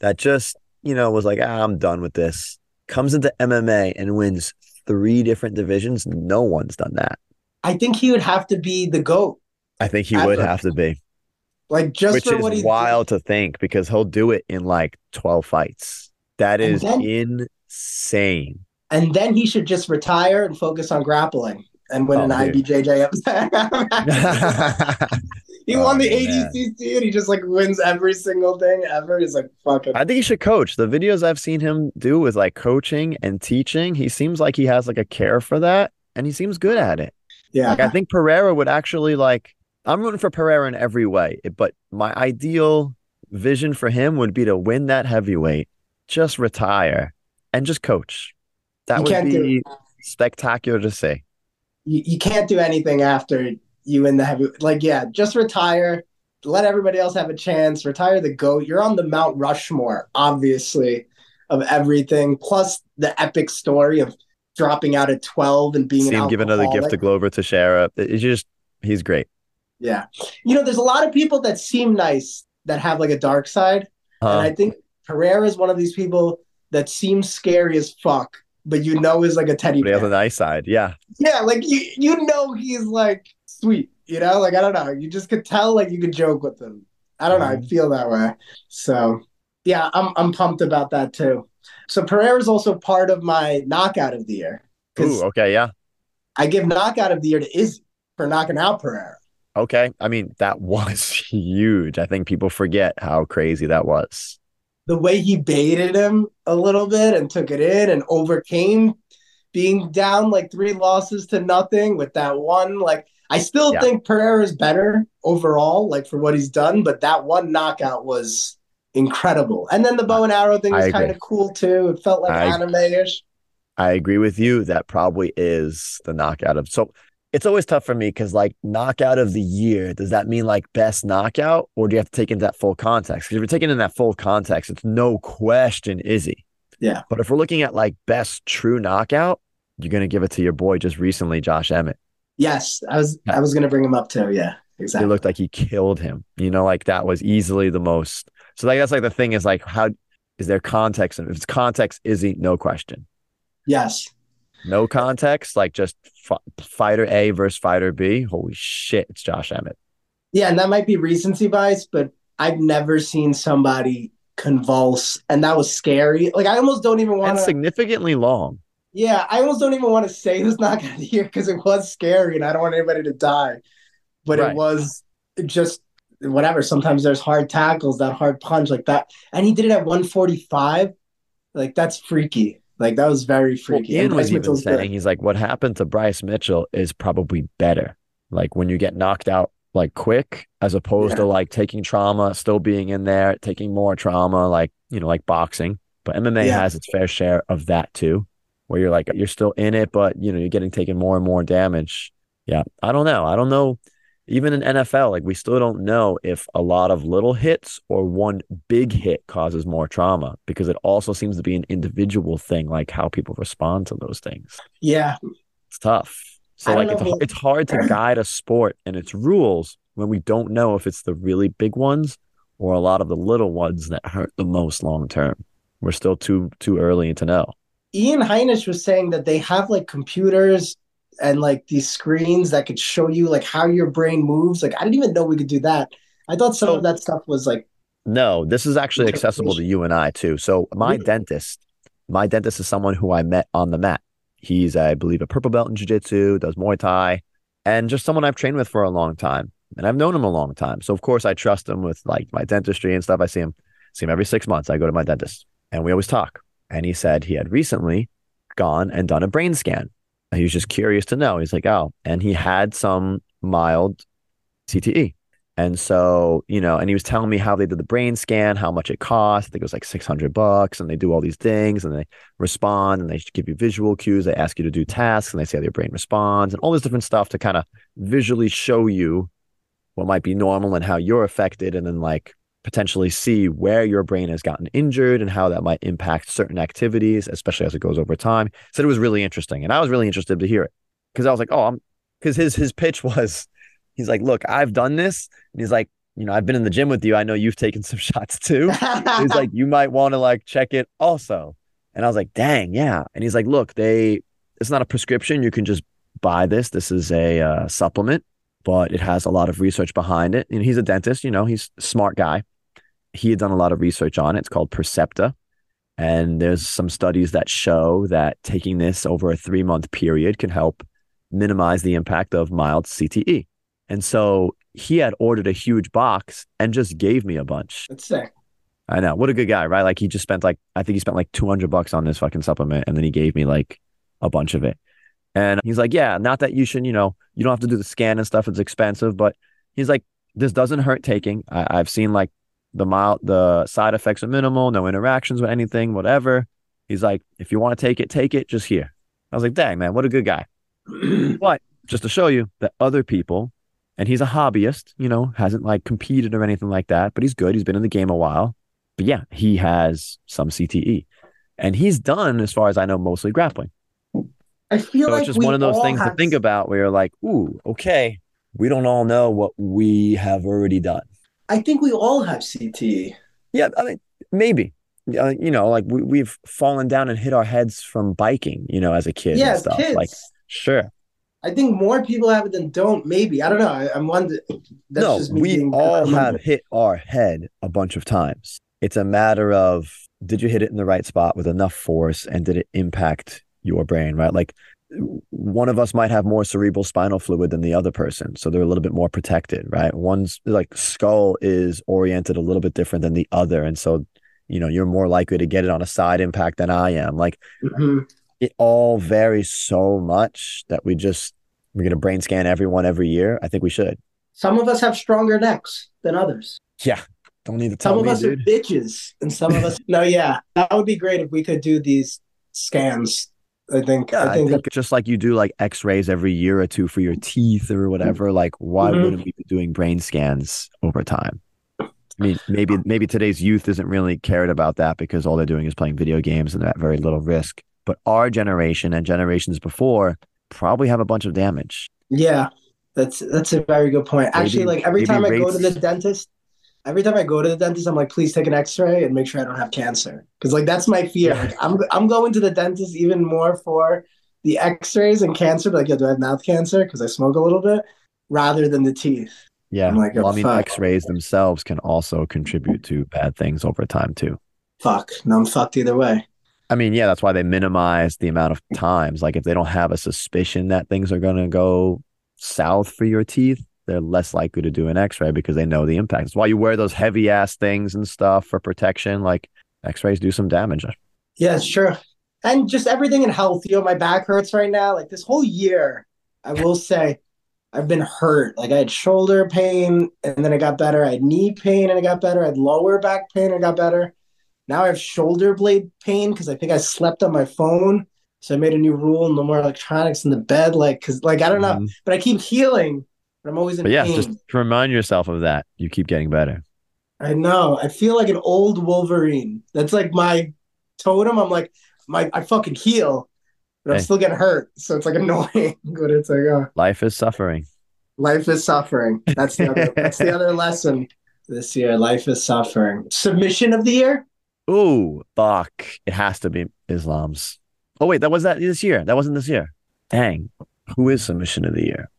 that just, you know, was like, ah, I'm done with this. Comes into MMA and wins three different divisions. No one's done that. I think he would have to be the goat, I think he would have to be, like just which for what is he's wild to think because he'll do it in like 12 fights. That is And then- insane. And then he should just retire and focus on grappling and win Oh, an dude. IBJJF. he Oh, won the man. ADCC and he just like wins every single thing ever. He's like fucking. I think he should coach. The videos I've seen him do with like coaching and teaching, he seems like he has like a care for that and he seems good at it. yeah. Like I think Pereira would actually like I'm rooting for Pereira in every way, but my ideal vision for him would be to win that heavyweight, just retire and just coach. That You would be spectacular to see. you, you can't do anything after you in the heavy like yeah just retire let everybody else have a chance retire the goat you're on the mount rushmore obviously of everything plus the epic story of dropping out at 12 and being See an him give another gift to. Glover Teixeira. It's just he's great. yeah you know there's a lot of people that seem nice that have like a dark side and i think pereira is one of these people that seems scary as fuck but you know is like a teddy but he has a nice side. Yeah. Yeah, like you you know he's like sweet, you know? Like I don't know. You just could tell like you could joke with them. I don't know, I Mhm. feel that way. So yeah, I'm I'm pumped about that too. So Pereira is also part of my knockout of the year. Ooh, okay, yeah. I give knockout of the year to Izzy for knocking out Pereira. Okay. I mean, that was huge. I think people forget how crazy that was. The way he baited him a little bit and took it in and overcame being down like three losses to nothing with that one. Like I still Yeah. think Pereira's better overall, like for what he's done, but that one knockout was incredible. And then the bow and arrow thing was kind of cool too. It felt like I- anime-ish. I agree with you. That probably is the knockout of. So it's always tough for me because, like, knockout of the year, does that mean like best knockout, or do you have to take into that full context? Because if you're taking in that full context, it's no question Izzy. Yeah. But if we're looking at like best true knockout, you're gonna give it to your boy just recently, Josh Emmett. Yes, I was I was gonna bring him up too. Yeah, Exactly. He exactly. looked like he killed him. You know, like that was easily the most. So like that's like the thing is like how is there context? And if it's context, Izzy, no question. yes. No context, like just f- fighter A versus fighter B. Holy shit, it's Josh Emmett. Yeah, and that might be recency bias, but I've never seen somebody convulse and that was scary. Like I almost don't even want And to significantly long. Yeah, I almost don't even want to say who's not going to hear because it was scary and I don't want anybody to die. But Right. it was just whatever. Sometimes there's hard tackles, that hard punch like that. And he did it at 145. Like that's freaky. Like that was very Well, freaky. Ian And was even Mitchell's good. saying he's like, what happened to Bryce Mitchell is probably better. Like when you get knocked out like quick, as opposed to like taking trauma, still being in there, taking more trauma, like you know, like boxing. But MMA Yeah. has its fair share of that too, where you're like you're still in it, but you know you're getting taken more and more damage. Yeah, I don't know. I don't know. Even in NFL, like we still don't know if a lot of little hits or one big hit causes more trauma because it also seems to be an individual thing, like how people respond to those things. Yeah, It's tough. So like it's it's hard to guide a sport and its rules when we don't know if it's the really big ones or a lot of the little ones that hurt the most long term. We're still too too early to know. Ian Heinisch was saying that they have like computers and like these screens that could show you like how your brain moves. Like I didn't even know we could do that. I thought some So- of that stuff was like No, this is actually accessible to you and I too. So my Really? dentist, my dentist is someone who I met on the mat. He's, I believe, a purple belt in jiu-jitsu, does Muay Thai, and just someone I've trained with for a long time. And I've known him a long time. So of course I trust him with like my dentistry and stuff. I see him, see him every six months. I go to my dentist and we always talk. And he said he had recently gone and done a brain scan. He was just curious to know. He's like, oh, and he had some mild CTE. And so, you know, and he was telling me how they did the brain scan, how much it cost. I think it was like 600 bucks. And they do all these things and they respond and they give you visual cues. They ask you to do tasks and they say how your brain responds and all this different stuff to kind of visually show you what might be normal and how you're affected. And then like potentially see where your brain has gotten injured and how that might impact certain activities, especially as it goes over time. Said it was really interesting. And I was really interested to hear it because I was like, oh, I'm because his his pitch was he's like, look, I've done this. And he's like, you know, I've been in the gym with you. I know you've taken some shots too. he's like, you might want to like check it also. And I was like, dang, yeah. And he's like, look, they it's not a prescription. You can just buy this. This is a uh, supplement, but it has a lot of research behind it. And he's a dentist, you know, he's a smart guy. He had done a lot of research on it. It's called Percepta. And there's some studies that show that taking this over a three month period can help minimize the impact of mild CTE. And so he had ordered a huge box and just gave me a bunch. That's sick. I know. What a good guy, right? Like he just spent like I think he spent like 200 bucks on this fucking supplement and then he gave me like a bunch of it. And he's like, "Yeah, not that you should, you know, you don't have to do the scan and stuff. It's expensive, but he's like, this doesn't hurt taking. I, I've seen like the mild, the side effects are minimal, no interactions with anything, whatever. He's like, if you want to take it, take it. Just here. I was like, dang man, what a good guy. But just to show you that other people, and he's a hobbyist, you know, hasn't like competed or anything like that, but he's good. He's been in the game a while. But yeah, he has some CTE. And he's done, as far as I know, mostly grappling. I feel So like it's just one of those things to think about where you're like, ooh, okay, we don't all know what we have already done. I think we all have CTE. Yeah, I mean, maybe. Uh, you know, like we, we've fallen down and hit our heads from biking, you know, as a kid yeah, and stuff. kids. Like, sure. I think more people have it than don't. Maybe I don't know. I, I'm wondering. That's no, just me we all have hit our head a bunch of times. It's a matter of did you hit it in the right spot with enough force and did it impact your brain, right? Like one of us might have more cerebral spinal fluid than the other person. So they're a little bit more protected, right? One's like skull is oriented a little bit different than the other. And so, you know, you're more likely to get it on a side impact than I am. Like Mhm. it all varies so much that we just we're gonna brain scan everyone every year. I think we should. Some of us have stronger necks than others. Yeah. Don't need to tell Some of us dude. are bitches, and some of us. No, yeah, that would be great if we could do these scans. I think. Yeah, I think, that, just like you do like X-rays every year or two for your teeth or whatever. Like, why Mhm. wouldn't we be doing brain scans over time? I mean, maybe maybe today's youth isn't really cared about that because all they're doing is playing video games and they're at very little risk. But our generation and generations before probably have a bunch of damage. yeah, that's that's a very good point. Actually, like every maybe time I go to the dentist, every time I go to the dentist, I'm like, please take an X-ray and make sure I don't have cancer, because like that's my fear. Like I'm I'm going to the dentist even more for the X-rays and cancer. Like, yeah, do I have mouth cancer because I smoke a little bit, rather than the teeth. Yeah. I'm like, oh, well, oh, I mean, fuck. X-rays themselves can also contribute to bad things over time too. Fuck, no, I'm fucked either way. I mean, yeah, that's why they minimize the amount of times. Like if they don't have a suspicion that things are going to go south for your teeth, they're less likely to do an x-ray because they know the impact. That's why you wear those heavy ass things and stuff for protection. Like x-rays do some damage. Yeah, it's true. and just everything in health. You know, my back hurts right now. Like this whole year, I will say, I've been hurt. Like I had shoulder pain, and then it got better. I had knee pain, and it got better. I had lower back pain, and it got better. Now I have shoulder blade pain because I think I slept on my phone. So I made a new rule: no more electronics in the bed. Like, cause like I don't know, Mhm. but I keep healing. But I'm always in But yeah, pain. just remind yourself of that. You keep getting better. I know. I feel like an old Wolverine. That's like my totem. I'm like, my I fucking heal, but I'm still getting hurt. So it's like annoying. But it's like, oh, Life is suffering. life is suffering. That's the other. that's the other lesson this year. Life is suffering. Submission of the year. Ooh, fuck. It has to be Islam's. Oh, wait, that was that this year. That wasn't this year. Dang. Who is submission of the year?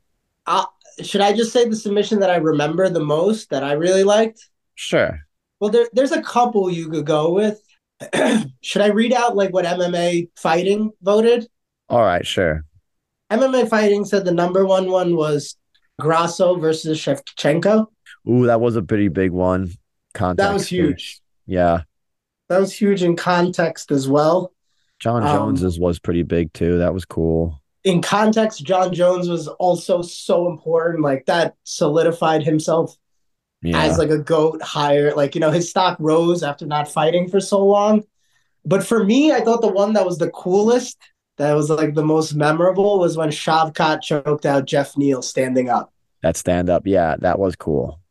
Uh, Should I just say the submission that I remember the most that I really liked? Sure. Well, there, there's a couple you could go with. Should I read out like what MMA fighting voted? All right, sure. MMA fighting said the number one one was Grasso versus Shevchenko. Ooh, that was a pretty big one. Context. That was huge. Yeah. That was huge in context as well. Jon Um, Jones's was pretty big too. That was cool. In context, Jon Jones was also so important. Like that solidified himself Yeah. as like a goat higher. Like, you know, his stock rose after not fighting for so long. But for me, I thought the one that was the coolest, that was like the most memorable, was when Shavkat choked out Geoff Neal standing up. that stand up. Yeah, that was cool.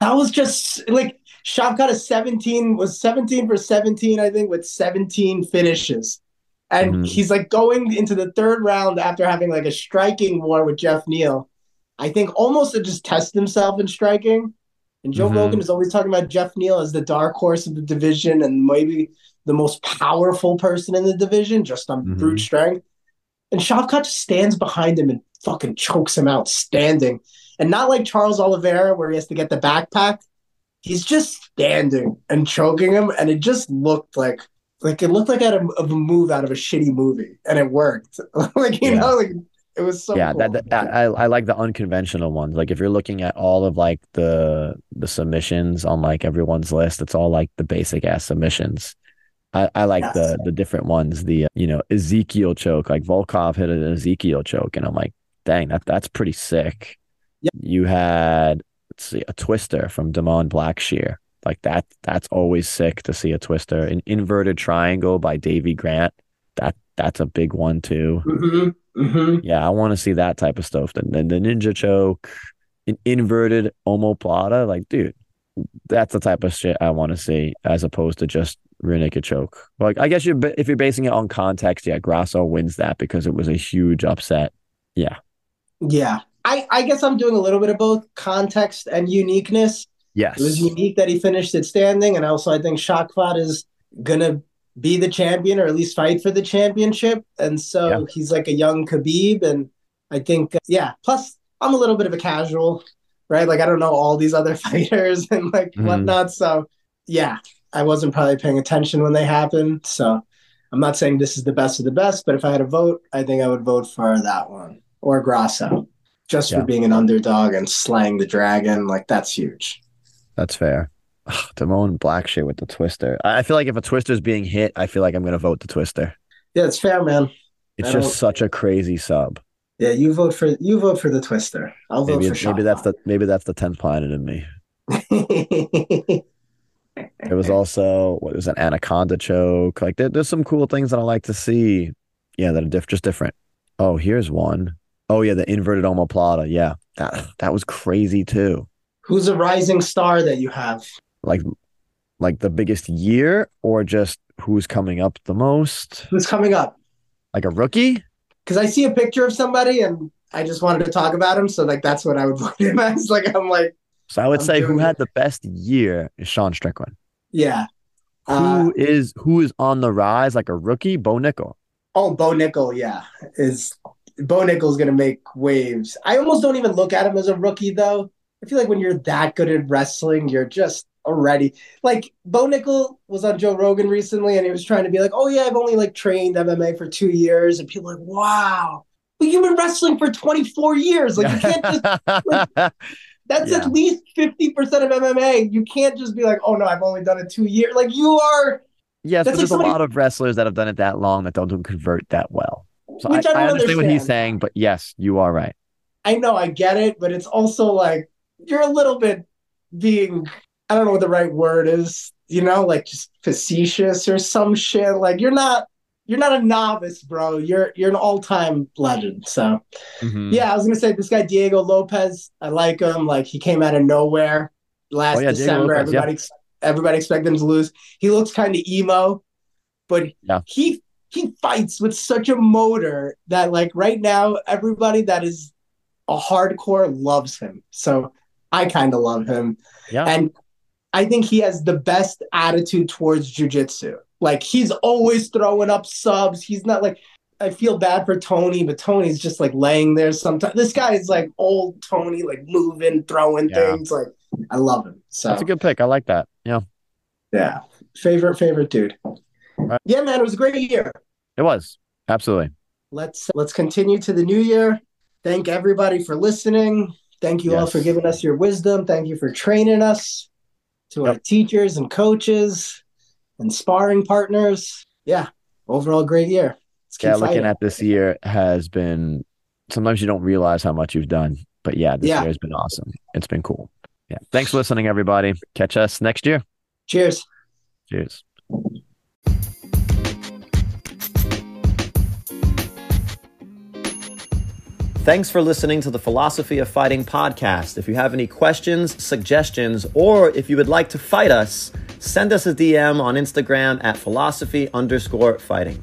That was just like Shavkat is 17, was 17 for 17, I think, with 17 finishes. And Mhm. he's like going into the third round after having like a striking war with Geoff Neal. I think almost to just test himself in striking. And Joe Mhm. Rogan is always talking about Geoff Neal as the dark horse of the division and maybe the most powerful person in the division, just on Mhm. brute strength. And Shavkat just stands behind him and fucking chokes him out standing. And not like Charles Oliveira, where he has to get the backpack. He's just standing and choking him, and it just looked like like it looked like out of, of a move out of a shitty movie, and it worked. like you Yeah. know, like it was so yeah, cool. that, that I I like the unconventional ones. Like if you're looking at all of like the the submissions on like everyone's list, it's all like the basic ass submissions. I, I like Yes. the the different ones. The uh, you know Ezekiel choke, like Volkov hit an Ezekiel choke, and I'm like, dang, that that's pretty sick. Yep. You had let's see a twister from Damon Blackshear. Like that that's always sick to see a twister. An inverted triangle by Davey Grant. That that's a big one too. hmm hmm Yeah, I want to see that type of stuff. Then the, the ninja choke, an inverted omoplata. Like, dude, that's the type of shit I want to see as opposed to just rear naked choke. Like, I guess you're if you're basing it on context, yeah, Grasso wins that because it was a huge upset. Yeah. Yeah. I, I guess I'm doing a little bit of both context and uniqueness. Yes. It was unique that he finished it standing, and also I think Shavkat is gonna be the champion or at least fight for the championship. And so Yeah. he's like a young Khabib, and I think yeah. Plus, I'm a little bit of a casual, right? Like I don't know all these other fighters and like Mhm. whatnot. So yeah, I wasn't probably paying attention when they happened. So I'm not saying this is the best of the best, but if I had a vote, I think I would vote for that one or Grasso. Just Yeah. for being an underdog and slaying the dragon, like that's huge. That's fair. Ugh, Damon Blackshear with the twister. I I feel like if a twister's being hit, I feel like I'm gonna vote the twister. Yeah, it's fair, man. It's I just don't- such a crazy sub. Yeah, you vote for you vote for the twister. I'll vote Maybe for maybe that's the maybe that's the tenth planet in me. There was also what was an anaconda choke. Like there, there's some cool things that I like to see. Yeah, that are diff- just different. Oh, here's one. Oh yeah, the inverted omoplata. Yeah, that that was crazy too. Who's a rising star that you have? Like like the biggest year or just who's coming up the most? Who's coming up? Like a rookie? Because I see a picture of somebody and I just wanted to talk about him. So like that's what I would put him as. Like I'm like, So I would I'm say who doing had the best year is Sean Strickland. yeah. Uh, Who is who is on the rise like a rookie? Bo Nickal. oh, Bo Nickal, yeah. Is Bo Nickal's gonna make waves. I almost don't even look at him as a rookie though. I feel like when you're that good at wrestling, you're just already like Bo Nickal was on Joe Rogan recently and he was trying to be like, oh yeah, I've only like trained MMA for two years, and people are like, wow, but you've been wrestling for 24 years. Like you can't just that's Yeah. at least 50% of MMA. You can't just be like, oh no, I've only done it two years. Like you are Yes, but there's like a lot of wrestlers that have done it that long that don't convert that well. So I, Which I don't I understand what he's saying, but yes, you are right. I know I get it, but it's also like you're a little bit being I don't know what the right word is, you know, like just facetious or some shit. Like you're not you're not a novice, bro. You're you're an all-time legend. So Mhm. yeah, I was gonna say this guy Diego Lopes, I like him. Like he came out of nowhere last Oh, yeah, December. Lopes, yeah. everybody everybody expected him to lose. He looks kind of emo, but Yeah. he he fights with such a motor that like right now everybody that is a hardcore loves him. So I kind of love him. Yeah. And I think he has the best attitude towards jujitsu. Like he's always throwing up subs. He's not like I feel bad for Tony, but Tony's just like laying there sometimes. This guy is like old Tony, like moving, throwing Yeah. things. Like I love him. So That's a good pick. I like that. Yeah, yeah. Favorite, favorite dude. Right. Yeah, man, it was a great year. it was absolutely. Let's let's continue to the new year. Thank everybody for listening. Thank you all for giving us your wisdom. Thank you for training us. To our teachers and coaches and sparring partners. Yeah, overall great year. Yeah, looking fighting. at this year has been. Sometimes you don't realize how much you've done, but yeah, this Yeah. year has been awesome. It's been cool. Yeah, thanks for listening, everybody. Catch us next year. Cheers. Cheers. Thanks for listening to the Philosophy of Fighting podcast. If you have any questions, suggestions, or if you would like to fight us, send us a DM on Instagram at philosophy underscore fighting.